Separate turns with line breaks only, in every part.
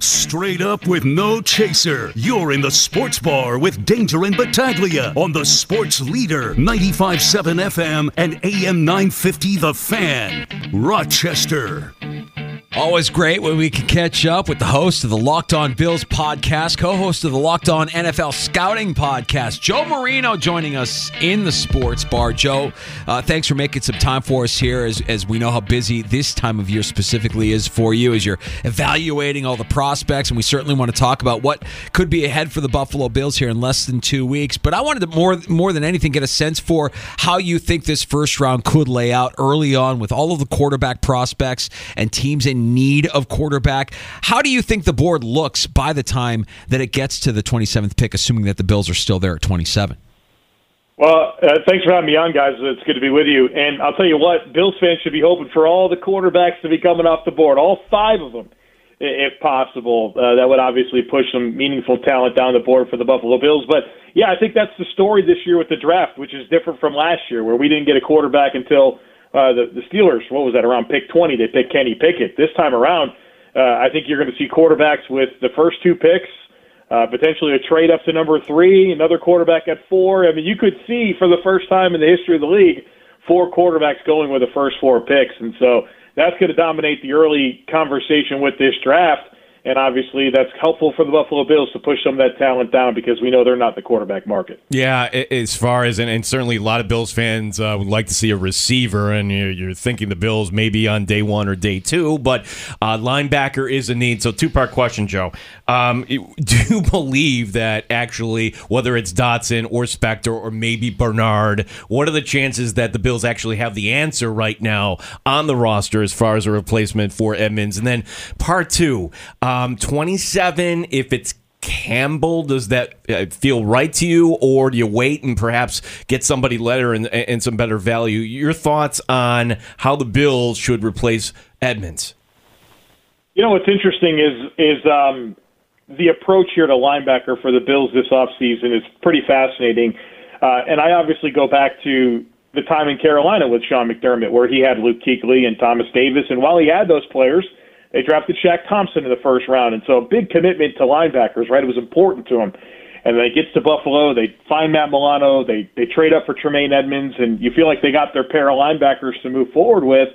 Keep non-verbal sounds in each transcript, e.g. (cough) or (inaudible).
Straight up with no chaser. You're in the sports bar with Danger and Battaglia on the sports leader 95.7 FM and AM 950 The Fan, Rochester.
Always great when we can catch up with the host of the Locked On Bills podcast, co host of the Locked On NFL Scouting podcast, Joe Marino, joining us in the sports bar. Joe, uh, thanks for making some time for us here as, as we know how busy this time of year specifically is for you as you're evaluating all the prospects. And we certainly want to talk about what could be ahead for the Buffalo Bills here in less than two weeks. But I wanted to more, more than anything get a sense for how you think this first round could lay out early on with all of the quarterback prospects and teams in need of quarterback. How do you think the board looks by the time that it gets to the 27th pick, assuming that the Bills are still there at 27?
Well, uh, thanks for having me on, guys. It's good to be with you. And I'll tell you what, Bills fans should be hoping for all the quarterbacks to be coming off the board, all five of them, if possible. Uh, that would obviously push some meaningful talent down the board for the Buffalo Bills. But yeah, I think that's the story this year with the draft, which is different from last year, where we didn't get a quarterback until uh, the, the Steelers. What was that around pick 20? They picked Kenny Pickett. This time around, uh, I think you're going to see quarterbacks with the first two picks uh, potentially a trade up to number three, another quarterback at four. I mean, you could see for the first time in the history of the league, four quarterbacks going with the first four picks. And so that's going to dominate the early conversation with this draft. And obviously, that's helpful for the Buffalo Bills to push some of that talent down because we know they're not the quarterback market.
Yeah, as far as, and, certainly a lot of Bills fans uh, would like to see a receiver, and you're, you're, thinking the Bills maybe on day one or day two, but uh, linebacker is a need. So, two part question, Joe. Um, (laughs) do you believe that actually, whether it's Dodson or Spector or maybe Bernard, what are the chances that the Bills actually have the answer right now on the roster as far as a replacement for Edmunds? And then, part two, um, 27, if it's Campbell, does that uh, feel right to you, or do you wait and perhaps get somebody later and, and some better value? Your thoughts on how the Bills should replace Edmunds?
You know what's interesting is is um, the approach here to linebacker for the Bills this offseason is pretty fascinating, uh, and I obviously go back to the time in Carolina with Sean McDermott, where he had Luke Kuechly and Thomas Davis, and while he had those players they drafted Shaq Thompson in the first round, and so a big commitment to linebackers, right? It was important to him. And then it gets to Buffalo, they find Matt Milano, they they trade up for Tremaine Edmunds, and you feel like they got their pair of linebackers to move forward with.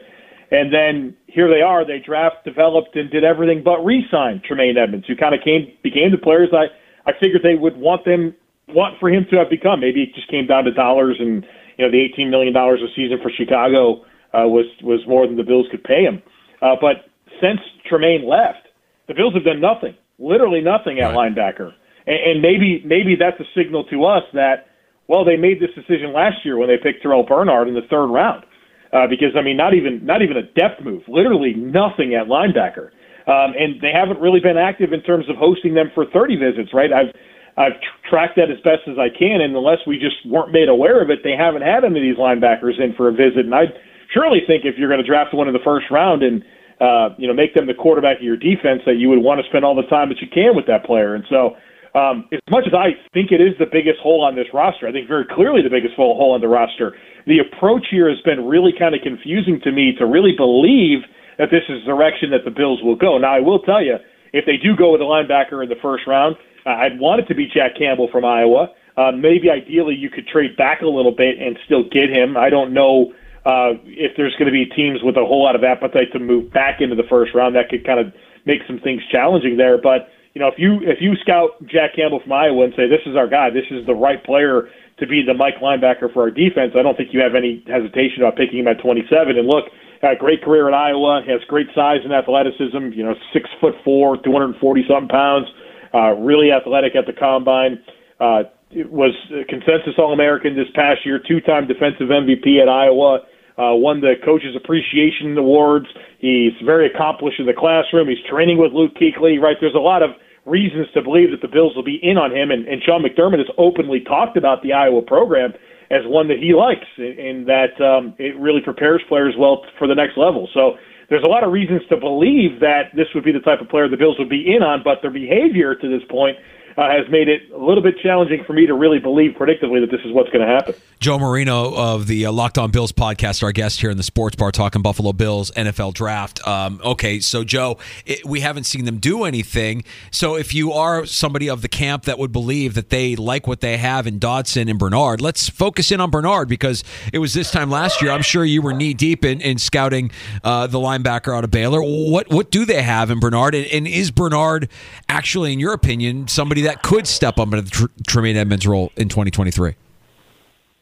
And then here they are, they draft, developed, and did everything but re-sign Tremaine Edmunds, who kind of came became the players I I figured they would want them want for him to have become. Maybe it just came down to dollars, and you know the eighteen million dollars a season for Chicago uh, was was more than the Bills could pay him. Uh, but since Tremaine left, the Bills have done nothing, literally nothing at right. linebacker. And, and maybe maybe that's a signal to us that well they made this decision last year when they picked Terrel Bernard in the third round. Uh, because I mean, not even not even a depth move, literally nothing at linebacker, um, and they haven't really been active in terms of hosting them for 30 visits. Right? I've I've tr- tracked that as best as I can, and unless we just weren't made aware of it, they haven't had any of these linebackers in for a visit. And I surely think if you're going to draft one in the first round and uh, you know, make them the quarterback of your defense that you would want to spend all the time that you can with that player. And so, um, as much as I think it is the biggest hole on this roster, I think very clearly the biggest hole on the roster, the approach here has been really kind of confusing to me to really believe that this is the direction that the Bills will go. Now, I will tell you, if they do go with a linebacker in the first round, uh, I'd want it to be Jack Campbell from Iowa. Uh, maybe ideally you could trade back a little bit and still get him. I don't know uh, if there's going to be teams with a whole lot of appetite to move back into the first round, that could kind of make some things challenging there. But you know, if you if you scout Jack Campbell from Iowa and say this is our guy, this is the right player to be the Mike linebacker for our defense, I don't think you have any hesitation about picking him at 27. And look, had a great career at Iowa, has great size and athleticism. You know, six foot four, 240 something pounds, uh, really athletic at the combine. Uh, was consensus All American this past year, two time defensive MVP at Iowa. Uh, won the Coaches Appreciation Awards. He's very accomplished in the classroom. He's training with Luke Kuechly. Right, there's a lot of reasons to believe that the Bills will be in on him, and, and Sean McDermott has openly talked about the Iowa program as one that he likes, and that um, it really prepares players well for the next level. So there's a lot of reasons to believe that this would be the type of player the Bills would be in on, but their behavior to this point uh, has made it a little bit challenging for me to really believe predictably that this is what's going to happen.
Joe Marino of the uh, Locked On Bills podcast, our guest here in the Sports Bar, talking Buffalo Bills NFL draft. Um, okay, so Joe, it, we haven't seen them do anything. So if you are somebody of the camp that would believe that they like what they have in Dodson and Bernard, let's focus in on Bernard because it was this time last year. I'm sure you were knee deep in, in scouting uh, the linebacker out of Baylor. What what do they have in Bernard, and, and is Bernard actually, in your opinion, somebody that could step up into the Tr- Tremaine Edmunds role in 2023?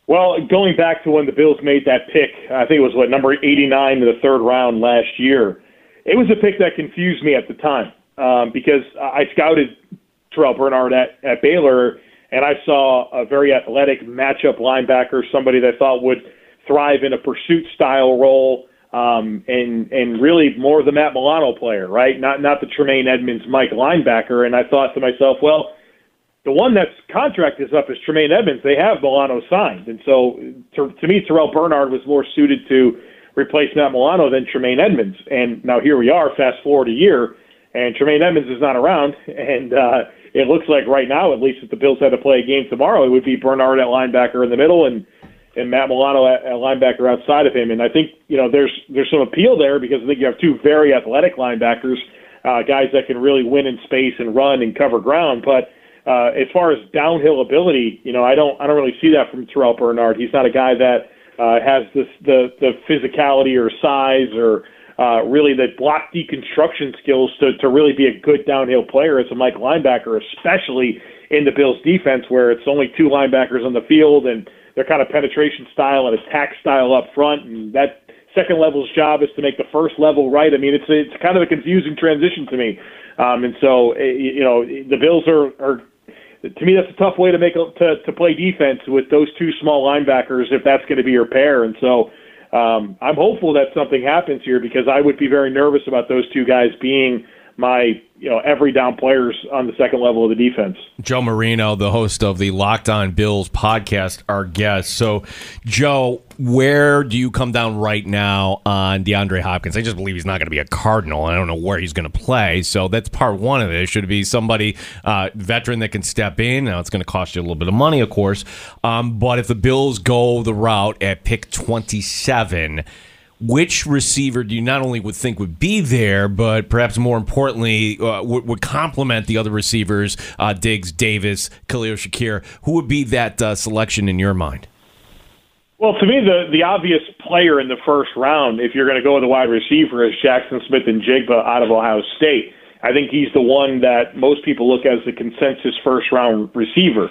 Well, going back to when the Bills made that pick, I think it was what number 89 in the third round last year. It was a pick that confused me at the time um, because I scouted Terrel Bernard at, at Baylor, and I saw a very athletic matchup linebacker, somebody that I thought would thrive in a pursuit style role, um, and and really more the Matt Milano player, right? Not not the Tremaine Edmunds Mike linebacker. And I thought to myself, well the one that's contract is up is Tremaine Edmunds. They have Milano signed, and so to, to me, Terrel Bernard was more suited to replace Matt Milano than Tremaine Edmunds. And now here we are, fast forward a year, and Tremaine Edmunds is not around, and uh, it looks like right now, at least if the Bills had to play a game tomorrow, it would be Bernard at linebacker in the middle and and Matt Milano at, at linebacker outside of him. And I think you know there's there's some appeal there because I think you have two very athletic linebackers, uh, guys that can really win in space and run and cover ground, but uh, as far as downhill ability, you know, I don't I don't really see that from Terrel Bernard. He's not a guy that uh, has this the the physicality or size or uh, really the block deconstruction skills to to really be a good downhill player as a Mike linebacker, especially in the Bills defense where it's only two linebackers on the field and their kind of penetration style and attack style up front, and that second level's job is to make the first level right. I mean, it's it's kind of a confusing transition to me. Um, and so, eh, you know, the Bills are, are to me, that's a tough way to make to to play defense with those two small linebackers if that's going to be your pair. And so, um, I'm hopeful that something happens here because I would be very nervous about those two guys being my you know every down players on the second level of the defense.
Joe Marino, the host of the Locked On Bills podcast, our guest. So, Joe, where do you come down right now on DeAndre Hopkins? I just believe he's not going to be a Cardinal. I don't know where he's going to play. So that's part one of it. Should it be somebody uh, veteran that can step in? Now it's going to cost you a little bit of money, of course. Um, but if the Bills go the route at pick twenty seven which receiver do you not only would think would be there, but perhaps more importantly uh, would, would complement the other receivers, uh, Diggs, Davis, Khalil Shakir? Who would be that uh, selection in your mind?
Well, to me, the the obvious player in the first round, if you're going to go with a wide receiver, is Jackson Smith-Njigba out of Ohio State. I think he's the one that most people look at as the consensus first round receiver.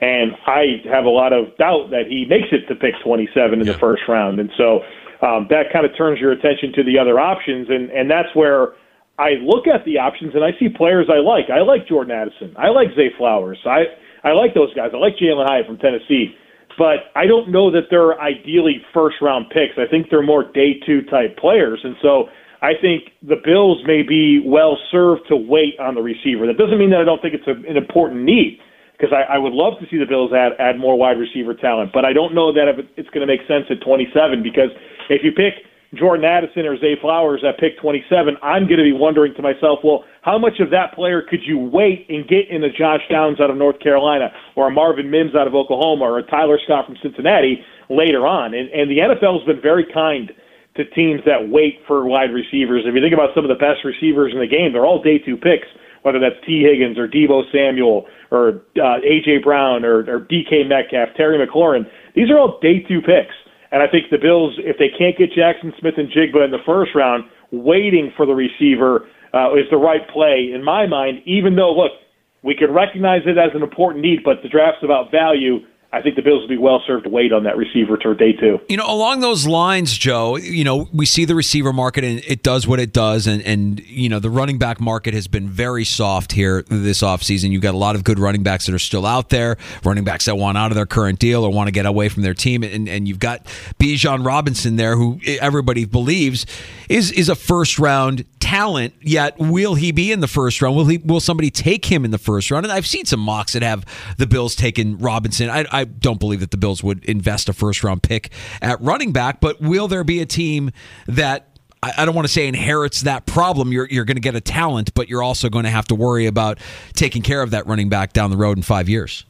And I have a lot of doubt that he makes it to pick 27 in yeah. the first round. And so um, that kind of turns your attention to the other options, and and that's where I look at the options and I see players I like. I like Jordan Addison. I like Zay Flowers. I I like those guys. I like Jalin Hyatt from Tennessee, but I don't know that they're ideally first round picks. I think they're more day two type players, and so. I think the Bills may be well served to wait on the receiver. That doesn't mean that I don't think it's a, an important need because I, I would love to see the Bills add add more wide receiver talent, but I don't know that if it's going to make sense at 27 because if you pick Jordan Addison or Zay Flowers at pick 27, I'm going to be wondering to myself, well, how much of that player could you wait and get in a Josh Downs out of North Carolina or a Marvin Mims out of Oklahoma or a Tyler Scott from Cincinnati later on? And, and the NFL has been very kind to teams that wait for wide receivers. If you think about some of the best receivers in the game, they're all day two picks, whether that's Tee Higgins or Deebo Samuel or uh, A.J. Brown or, or D.K. Metcalf, Terry McLaurin. These are all day two picks. And I think the Bills, if they can't get Jackson Smith-Njigba in the first round, waiting for the receiver uh, is the right play in my mind. Even though, look, we could recognize it as an important need, but the draft's about value. I think the Bills will be well served to wait on that receiver to day two.
You know, along those lines, Joe, you know, we see the receiver market and it does what it does. And, and you know, the running back market has been very soft here this offseason. You've got a lot of good running backs that are still out there, running backs that want out of their current deal or want to get away from their team. And, and you've got Bijan Robinson there, who everybody believes is, is a first round talent, yet will he be in the first round? Will he? Will somebody take him in the first round? And I've seen some mocks that have the Bills taking Robinson. I, I don't believe that the Bills would invest a first round pick at running back, but will there be a team that? I don't want to say inherits that problem. You're you're going to get a talent, but you're also going to have to worry about taking care of that running back down the road in five years.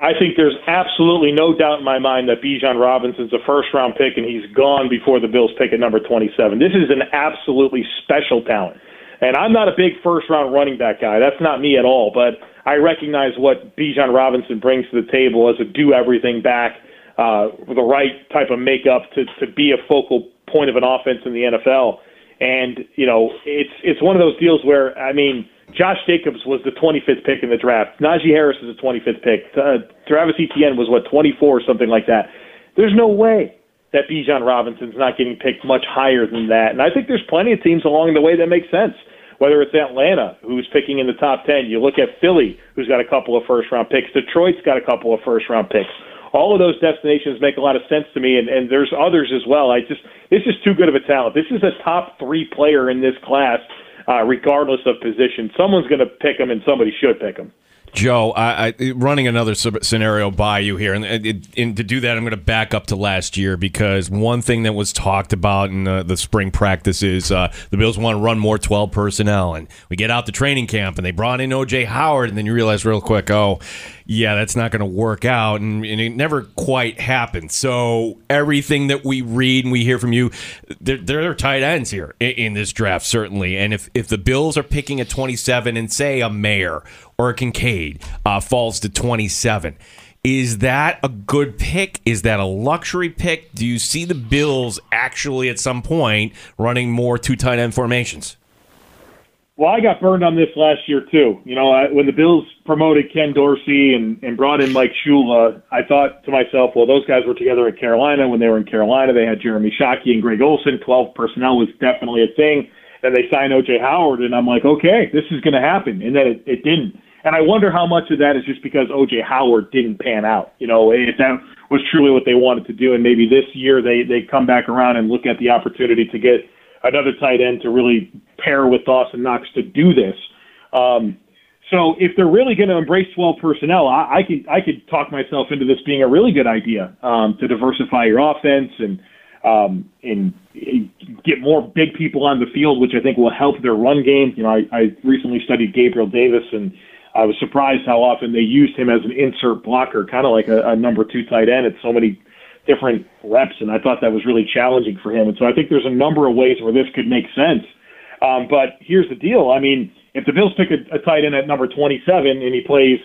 I think there's absolutely no doubt in my mind that Bijan Robinson's a first round pick and he's gone before the Bills pick at number 27. This is an absolutely special talent. And I'm not a big first round running back guy. That's not me at all. But I recognize what Bijan Robinson brings to the table as a do everything back, uh, with the right type of makeup to, to be a focal point of an offense in the NFL. And, you know, it's, it's one of those deals where, I mean, Josh Jacobs was the 25th pick in the draft. Najee Harris is the 25th pick. Uh, Travis Etienne was what 24 or something like that. There's no way that Bijan Robinson's not getting picked much higher than that. And I think there's plenty of teams along the way that make sense. Whether it's Atlanta, who's picking in the top 10, you look at Philly, who's got a couple of first round picks, Detroit's got a couple of first round picks. All of those destinations make a lot of sense to me, and, and there's others as well. I just, this is too good of a talent. This is a top three player in this class uh, regardless of position. Someone's going to pick him, and somebody should pick him.
Joe, I, I, running another scenario by you here, and, and, and, to do that, I'm going to back up to last year because one thing that was talked about in uh, the spring practice is uh, the Bills want to run more 12 personnel, and we get out to training camp, and they brought in OJ Howard, and then you realize real quick, oh, yeah, that's not going to work out, and, and, it never quite happened. So everything that we read and we hear from you, there, are tight ends here in, in this draft, certainly, and if if the Bills are picking at 27 and say a Mayer or a Kincaid uh, falls to 27. Is that a good pick? Is that a luxury pick? Do you see the Bills actually at some point running more two tight end formations?
Well, I got burned on this last year too. You know, I, when the Bills promoted Ken Dorsey and, and brought in Mike Shula, I thought to myself, well, those guys were together at Carolina. When they were in Carolina, they had Jeremy Shockey and Greg Olsen. Twelve personnel was definitely a thing. And they signed OJ Howard, and I'm like, okay, this is going to happen, and then it, it didn't. And I wonder how much of that is just because OJ Howard didn't pan out. You know, if that was truly what they wanted to do, and maybe this year they they come back around and look at the opportunity to get another tight end to really pair with Dawson Knox to do this. Um, so if they're really going to embrace 12 personnel, I, I could I could talk myself into this being a really good idea um, to diversify your offense and um, and get more big people on the field, which I think will help their run game. You know, I, I recently studied Gabriel Davis and I was surprised how often they used him as an insert blocker, kind of like a, a number two tight end at so many different reps, and I thought that was really challenging for him. And so I think there's a number of ways where this could make sense. Um, but here's the deal: I mean, if the Bills pick a, a tight end at number 27 and he plays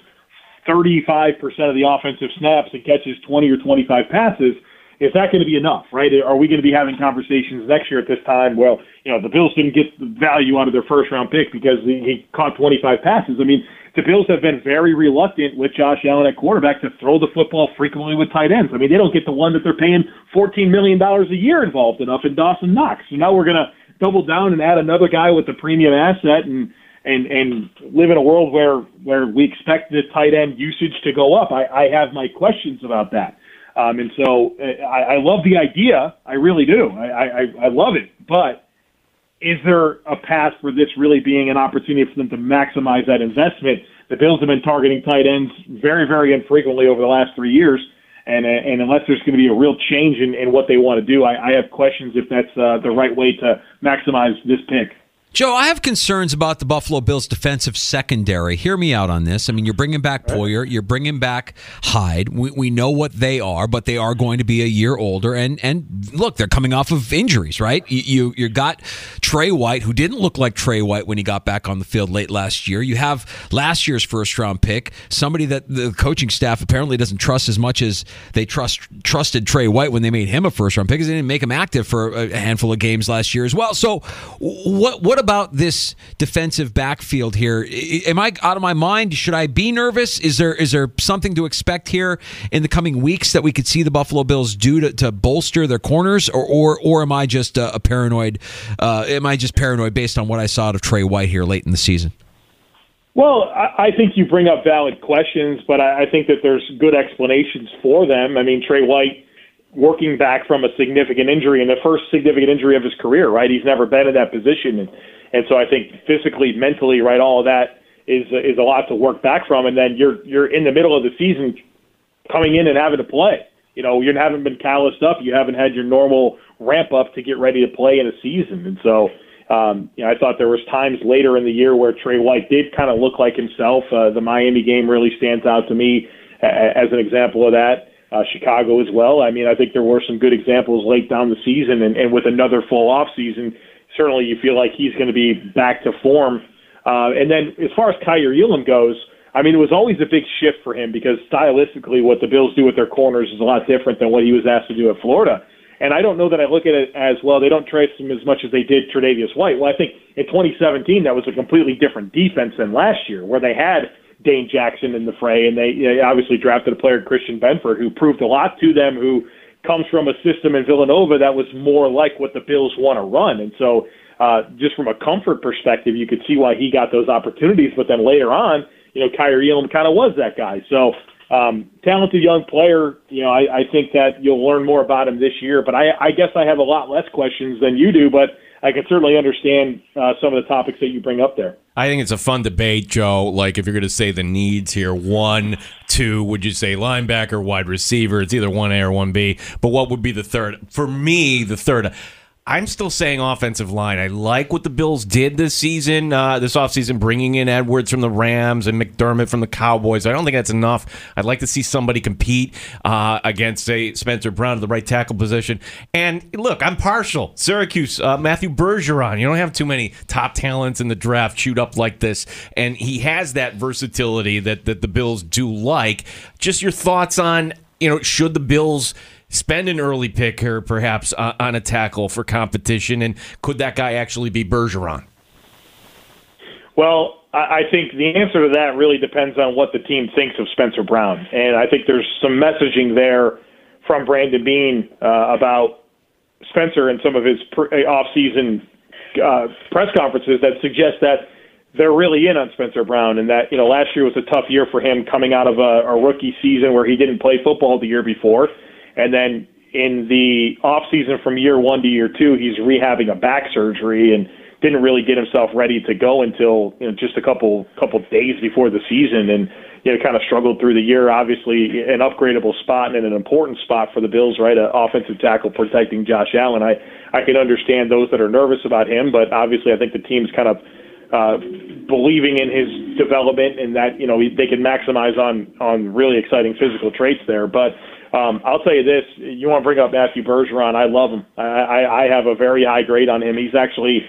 35% of the offensive snaps and catches 20 or 25 passes, is that going to be enough, right? Are we going to be having conversations next year at this time? Well, you know, the Bills didn't get the value out of their first round pick because he, he caught 25 passes. I mean, the Bills have been very reluctant with Josh Allen at quarterback to throw the football frequently with tight ends. I mean, they don't get the one that they're paying $14 million a year involved enough in Dawson Knox. So now we're going to double down and add another guy with a premium asset and and and live in a world where where we expect the tight end usage to go up. I, I have my questions about that. Um, and so uh, I, I love the idea. I really do. I, I, I love it. But is there a path for this really being an opportunity for them to maximize that investment? The Bills have been targeting tight ends very, very infrequently over the last three years. And, and unless there's going to be a real change in, in what they want to do, I, I have questions if that's uh, the right way to maximize this pick.
Joe, I have concerns about the Buffalo Bills defensive secondary. Hear me out on this. I mean, you're bringing back Poyer, you're bringing back Hyde. We, we know what they are, but they are going to be a year older. And and look, they're coming off of injuries, right? You you, you got Tre White, who didn't look like Tre White when he got back on the field late last year. You have last year's first round pick, somebody that the coaching staff apparently doesn't trust as much as they trust trusted Tre White when they made him a first round pick, because they didn't make him active for a handful of games last year as well. So what what about this defensive backfield here? Am I out of my mind? Should I be nervous? Is there is there something to expect here in the coming weeks that we could see the Buffalo Bills do to, to bolster their corners, or or, or am I just a, a paranoid? Uh, am I just paranoid based on what I saw out of Tre White here late in the season?
Well, I, think you bring up valid questions, but I think that there's good explanations for them. I mean, Tre White working back from a significant injury and the first significant injury of his career, right? He's never been in that position, and and so I think physically, mentally, right, all of that is is a lot to work back from. And then you're you're in the middle of the season, coming in and having to play. You know, you haven't been calloused up. You haven't had your normal ramp up to get ready to play in a season, and so. Um, you know, I thought there was times later in the year where Tre White did kind of look like himself. Uh, the Miami game really stands out to me as an example of that. Uh, Chicago as well. I mean, I think there were some good examples late down the season, and, and with another full off season, certainly you feel like he's going to be back to form. Uh, and then as far as Kaiir Elam goes, I mean, it was always a big shift for him because stylistically, what the Bills do with their corners is a lot different than what he was asked to do at Florida. And I don't know that I look at it as well. They don't trace him as much as they did Tre'Davious White. Well, I think in 2017 that was a completely different defense than last year, where they had Dane Jackson in the fray, and they, they obviously drafted a player Christian Benford who proved a lot to them. Who comes from a system in Villanova that was more like what the Bills want to run, and so uh, just from a comfort perspective, you could see why he got those opportunities. But then later on, you know, Kaiir Elam kind of was that guy. So um, talented young player. You know, I, I think that you'll learn more about him this year. But I, I guess I have a lot less questions than you do. But I can certainly understand uh, some of the topics that you bring up there.
I think it's a fun debate, Joe. Like, if you're going to say the needs here, one, two, would you say linebacker, wide receiver? It's either 1A or 1B. But what would be the third? For me, the third. I'm still saying offensive line. I like what the Bills did this season, uh, this offseason, bringing in Edwards from the Rams and McDermott from the Cowboys. I don't think that's enough. I'd like to see somebody compete uh, against, say, Spencer Brown at the right tackle position. And look, I'm partial. Syracuse, uh, Matthew Bergeron. You don't have too many top talents in the draft chewed up like this. And he has that versatility that, that the Bills do like. Just your thoughts on, you know, should the Bills spend an early pick here, perhaps uh, on a tackle for competition, and could that guy actually be Bergeron?
Well, I think the answer to that really depends on what the team thinks of Spencer Brown, and I think there's some messaging there from Brandon Beane uh, about Spencer and some of his pre- off-season uh, press conferences that suggest that they're really in on Spencer Brown, and that you know last year was a tough year for him coming out of a, a rookie season where he didn't play football the year before, and then in the off season from year one to year two, he's rehabbing a back surgery and didn't really get himself ready to go until you know, just a couple couple days before the season, and you know kind of struggled through the year. Obviously, an upgradable spot and an important spot for the Bills, right? An offensive tackle protecting Josh Allen. I I can understand those that are nervous about him, but obviously, I think the team's kind of uh, believing in his development and that you know they can maximize on on really exciting physical traits there. But um, I'll tell you this: you want to bring up Matthew Bergeron? I love him. I, I, have a very high grade on him. He's actually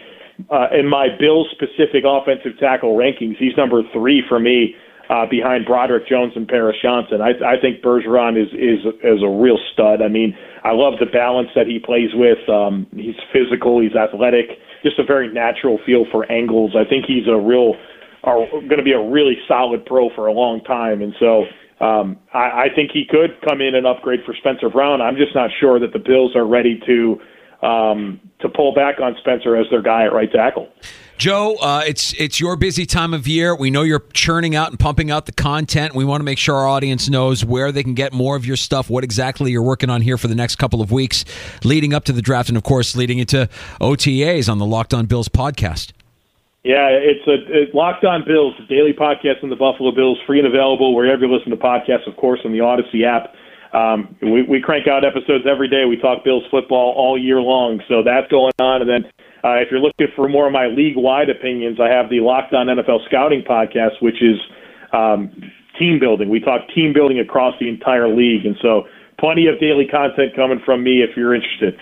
uh, in my Bills specific offensive tackle rankings. He's number three for me. Uh, behind Broderick Jones and Paris Johnson, I, I think Bergeron is is is a real stud. I mean, I love the balance that he plays with. Um, he's physical, he's athletic, just a very natural feel for angles. I think he's a real, are going to be a really solid pro for a long time. And so um, I, I think he could come in and upgrade for Spencer Brown. I'm just not sure that the Bills are ready to um, to pull back on Spencer as their guy at right tackle.
Joe, uh, it's it's your busy time of year. We know you're churning out and pumping out the content. We want to make sure our audience knows where they can get more of your stuff, what exactly you're working on here for the next couple of weeks, leading up to the draft, and of course, leading into OTAs on the Locked On Bills podcast.
Yeah, it's a it, Locked On Bills, a daily podcast on the Buffalo Bills, free and available wherever you listen to podcasts, of course, on the Audacy app. Um, we, we crank out episodes every day. We talk Bills football all year long, so that's going on. And then uh, if you're looking for more of my league-wide opinions, I have the Locked On NFL Scouting podcast, which is um, team building. We talk team building across the entire league, and so plenty of daily content coming from me if you're interested.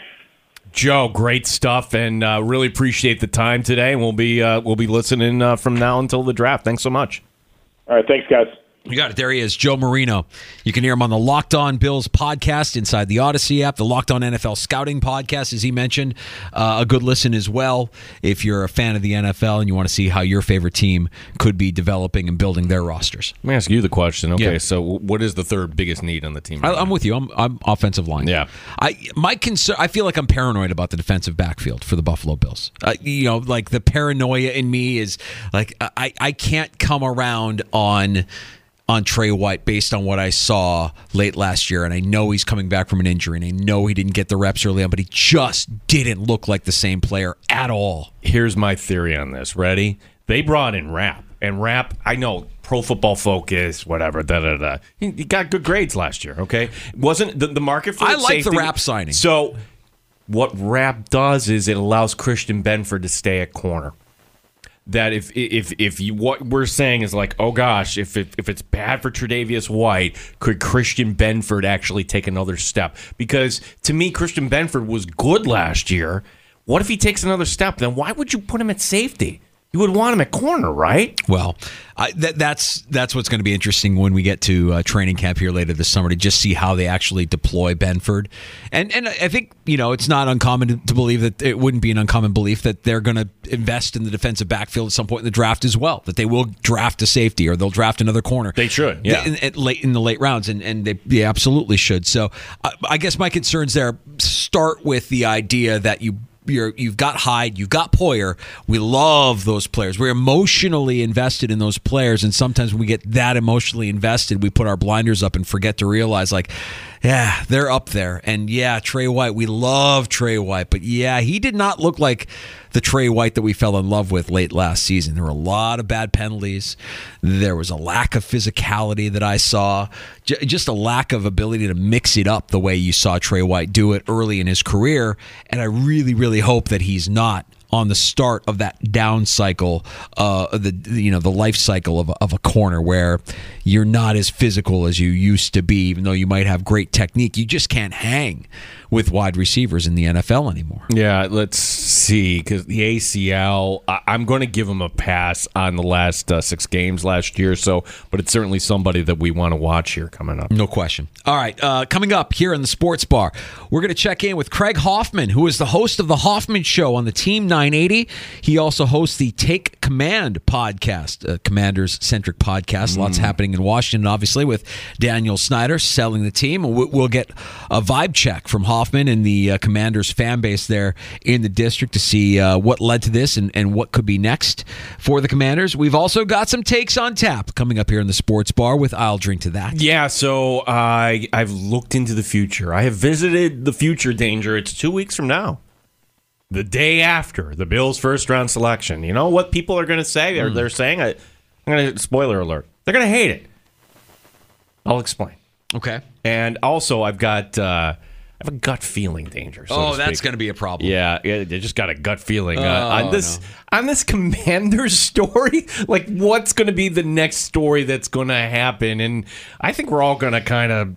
Joe, great stuff, and uh, really appreciate the time today. We'll be uh, we'll be listening uh, from now until the draft. Thanks so much.
All right, thanks, guys.
You got it. There he is, Joe Marino. You can hear him on the Locked On Bills podcast inside the Audacy app, the Locked On NFL Scouting podcast, as he mentioned. Uh, a good listen as well if you're a fan of the NFL and you want to see how your favorite team could be developing and building their rosters.
Let me ask you the question. Okay,
Yeah.
so what is the third biggest need on the team?
I, I'm with you. I'm, I'm offensive line.
Yeah.
I my concern. I feel like I'm paranoid about the defensive backfield for the Buffalo Bills. Uh, you know, like the paranoia in me is like I I can't come around on on Tre White based on what I saw late last year, and I know he's coming back from an injury, and I know he didn't get the reps early on, but he just didn't look like the same player at all.
Here's my theory on this. Ready? They brought in Rapp, and Rapp, I know Pro Football Focus, whatever, da da da. He, he got good grades last year. Okay, wasn't the, the market for
I like the Rapp signing.
So, what Rapp does is it allows Christian Benford to stay at corner. That if if if you what we're saying is like, oh gosh, if it, if it's bad for Tre'Davious White, could Christian Benford actually take another step? Because to me, Christian Benford was good last year. What if he takes another step? Then why would you put him at safety? You would want him at corner, right?
Well, I, that, that's that's what's going to be interesting when we get to uh, training camp here later this summer to just see how they actually deploy Benford, and and I think you know it's not uncommon to, to believe that it wouldn't be an uncommon belief that they're going to invest in the defensive backfield at some point in the draft as well. That they will draft a safety or they'll draft another corner.
They should, yeah.
in, in- late in the late rounds, and and they, they absolutely should. So I, I guess my concerns there start with the idea that you you're you've got Hyde, you've got Poyer. We love those players. We're emotionally invested in those players, and sometimes when we get that emotionally invested, we put our blinders up and forget to realize, like, yeah, they're up there. And yeah, Tre White, we love Tre White, but yeah, he did not look like the Tre White that we fell in love with late last season. There were a lot of bad penalties. There was a lack of physicality that I saw, J- just a lack of ability to mix it up the way you saw Tre White do it early in his career. And I really, really hope that he's not on the start of that down cycle, uh, the you know the life cycle of of a corner where you're not as physical as you used to be, even though you might have great technique. You just can't hang with wide receivers in the NFL anymore.
Yeah, let's see. Because the ACL, I, I'm going to give him a pass on the last uh, six games last year. So, but it's certainly somebody that we want to watch here coming up.
No question. All right, uh, coming up here in the Sports Bar, we're going to check in with Craig Hoffman, who is the host of the Hoffman Show on the Team 980. He also hosts the Take Command podcast, a Commanders centric podcast. Lots happening in Washington, obviously, with Daniel Snyder selling the team. We- We'll get a vibe check from Hoffman and the uh, Commanders fan base there in the district to see uh, what led to this and, and what could be next for the Commanders. We've also got some takes on tap coming up here in the Sports Bar with I'll Drink to That.
Yeah, so I I've looked into the future. I have visited the future danger. It's two weeks from now. The day after the Bills' first round selection. You know what people are going to say? They're, they're saying, I, I'm going to, spoiler alert, they're going to hate it. I'll explain.
Okay.
And also, I've got, uh, I have a gut feeling danger. so
oh,
to
that's going to be a problem.
Yeah, yeah, I just got a gut feeling uh,
Oh,
on this on this (laughs) commander's story. Like, what's going to be the next story that's going to happen? And I think we're all going to kind of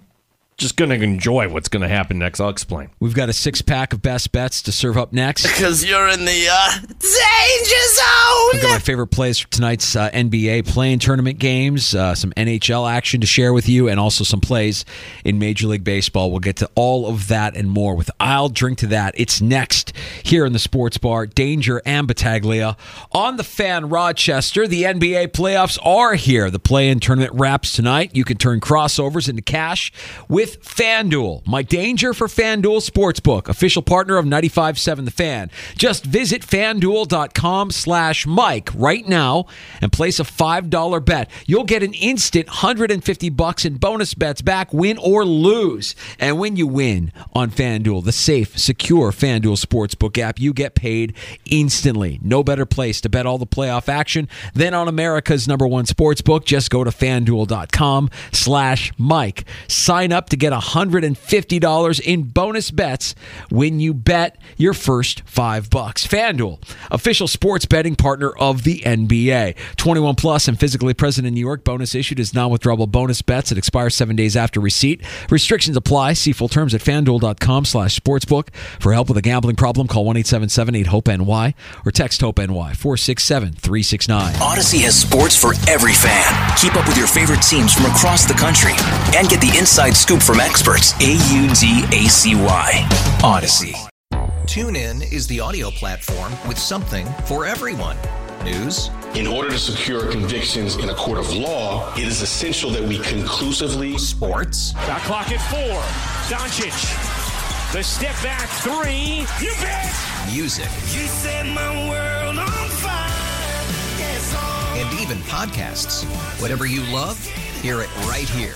just going to enjoy what's going to happen next. I'll explain.
We've got a six pack of best bets to serve up next.
Because you're in the uh, danger zone.
I've got my favorite plays for tonight's uh, NBA playing tournament games, uh, some NHL action to share with you, and also some plays in Major League Baseball. We'll get to all of that and more with I'll Drink to That. It's next here in the Sports Bar. Danger and Battaglia on the fan Rochester. The NBA playoffs are here. The play in tournament wraps tonight. You can turn crossovers into cash with FanDuel. My Danger for FanDuel Sportsbook, official partner of 95.7 The Fan. Just visit fanduel.com slash Mike right now and place a $5 bet. You'll get an instant 150 bucks in bonus bets back, win or lose. And when you win on FanDuel, the safe, secure FanDuel Sportsbook app, you get paid instantly. No better place to bet all the playoff action than on America's number one sportsbook. Just go to fanduel.com slash Mike. Sign up to to get $150 in bonus bets when you bet your first five bucks. FanDuel, official sports betting partner of the NBA. 21 plus and physically present in New York. Bonus issued is non-withdrawable bonus bets. It expires seven days after receipt. Restrictions apply. See full terms at fanduel.com slash sportsbook. For help with a gambling problem, call 1-877-8-HOPE-NY or text HOPE-NY 467-369.
Audacy has sports for every fan. Keep up with your favorite teams from across the country and get the inside scoop from experts. A-U-D-A-C-Y. Audacy.
TuneIn is the audio platform with something for everyone. News.
In order to secure convictions in a court of law, it is essential that we conclusively.
Sports.
Shot clock at four. Doncic. The step back three. You bet.
Music.
You set my world on fire. Yes.
And even podcasts. Whatever you love, hear it right here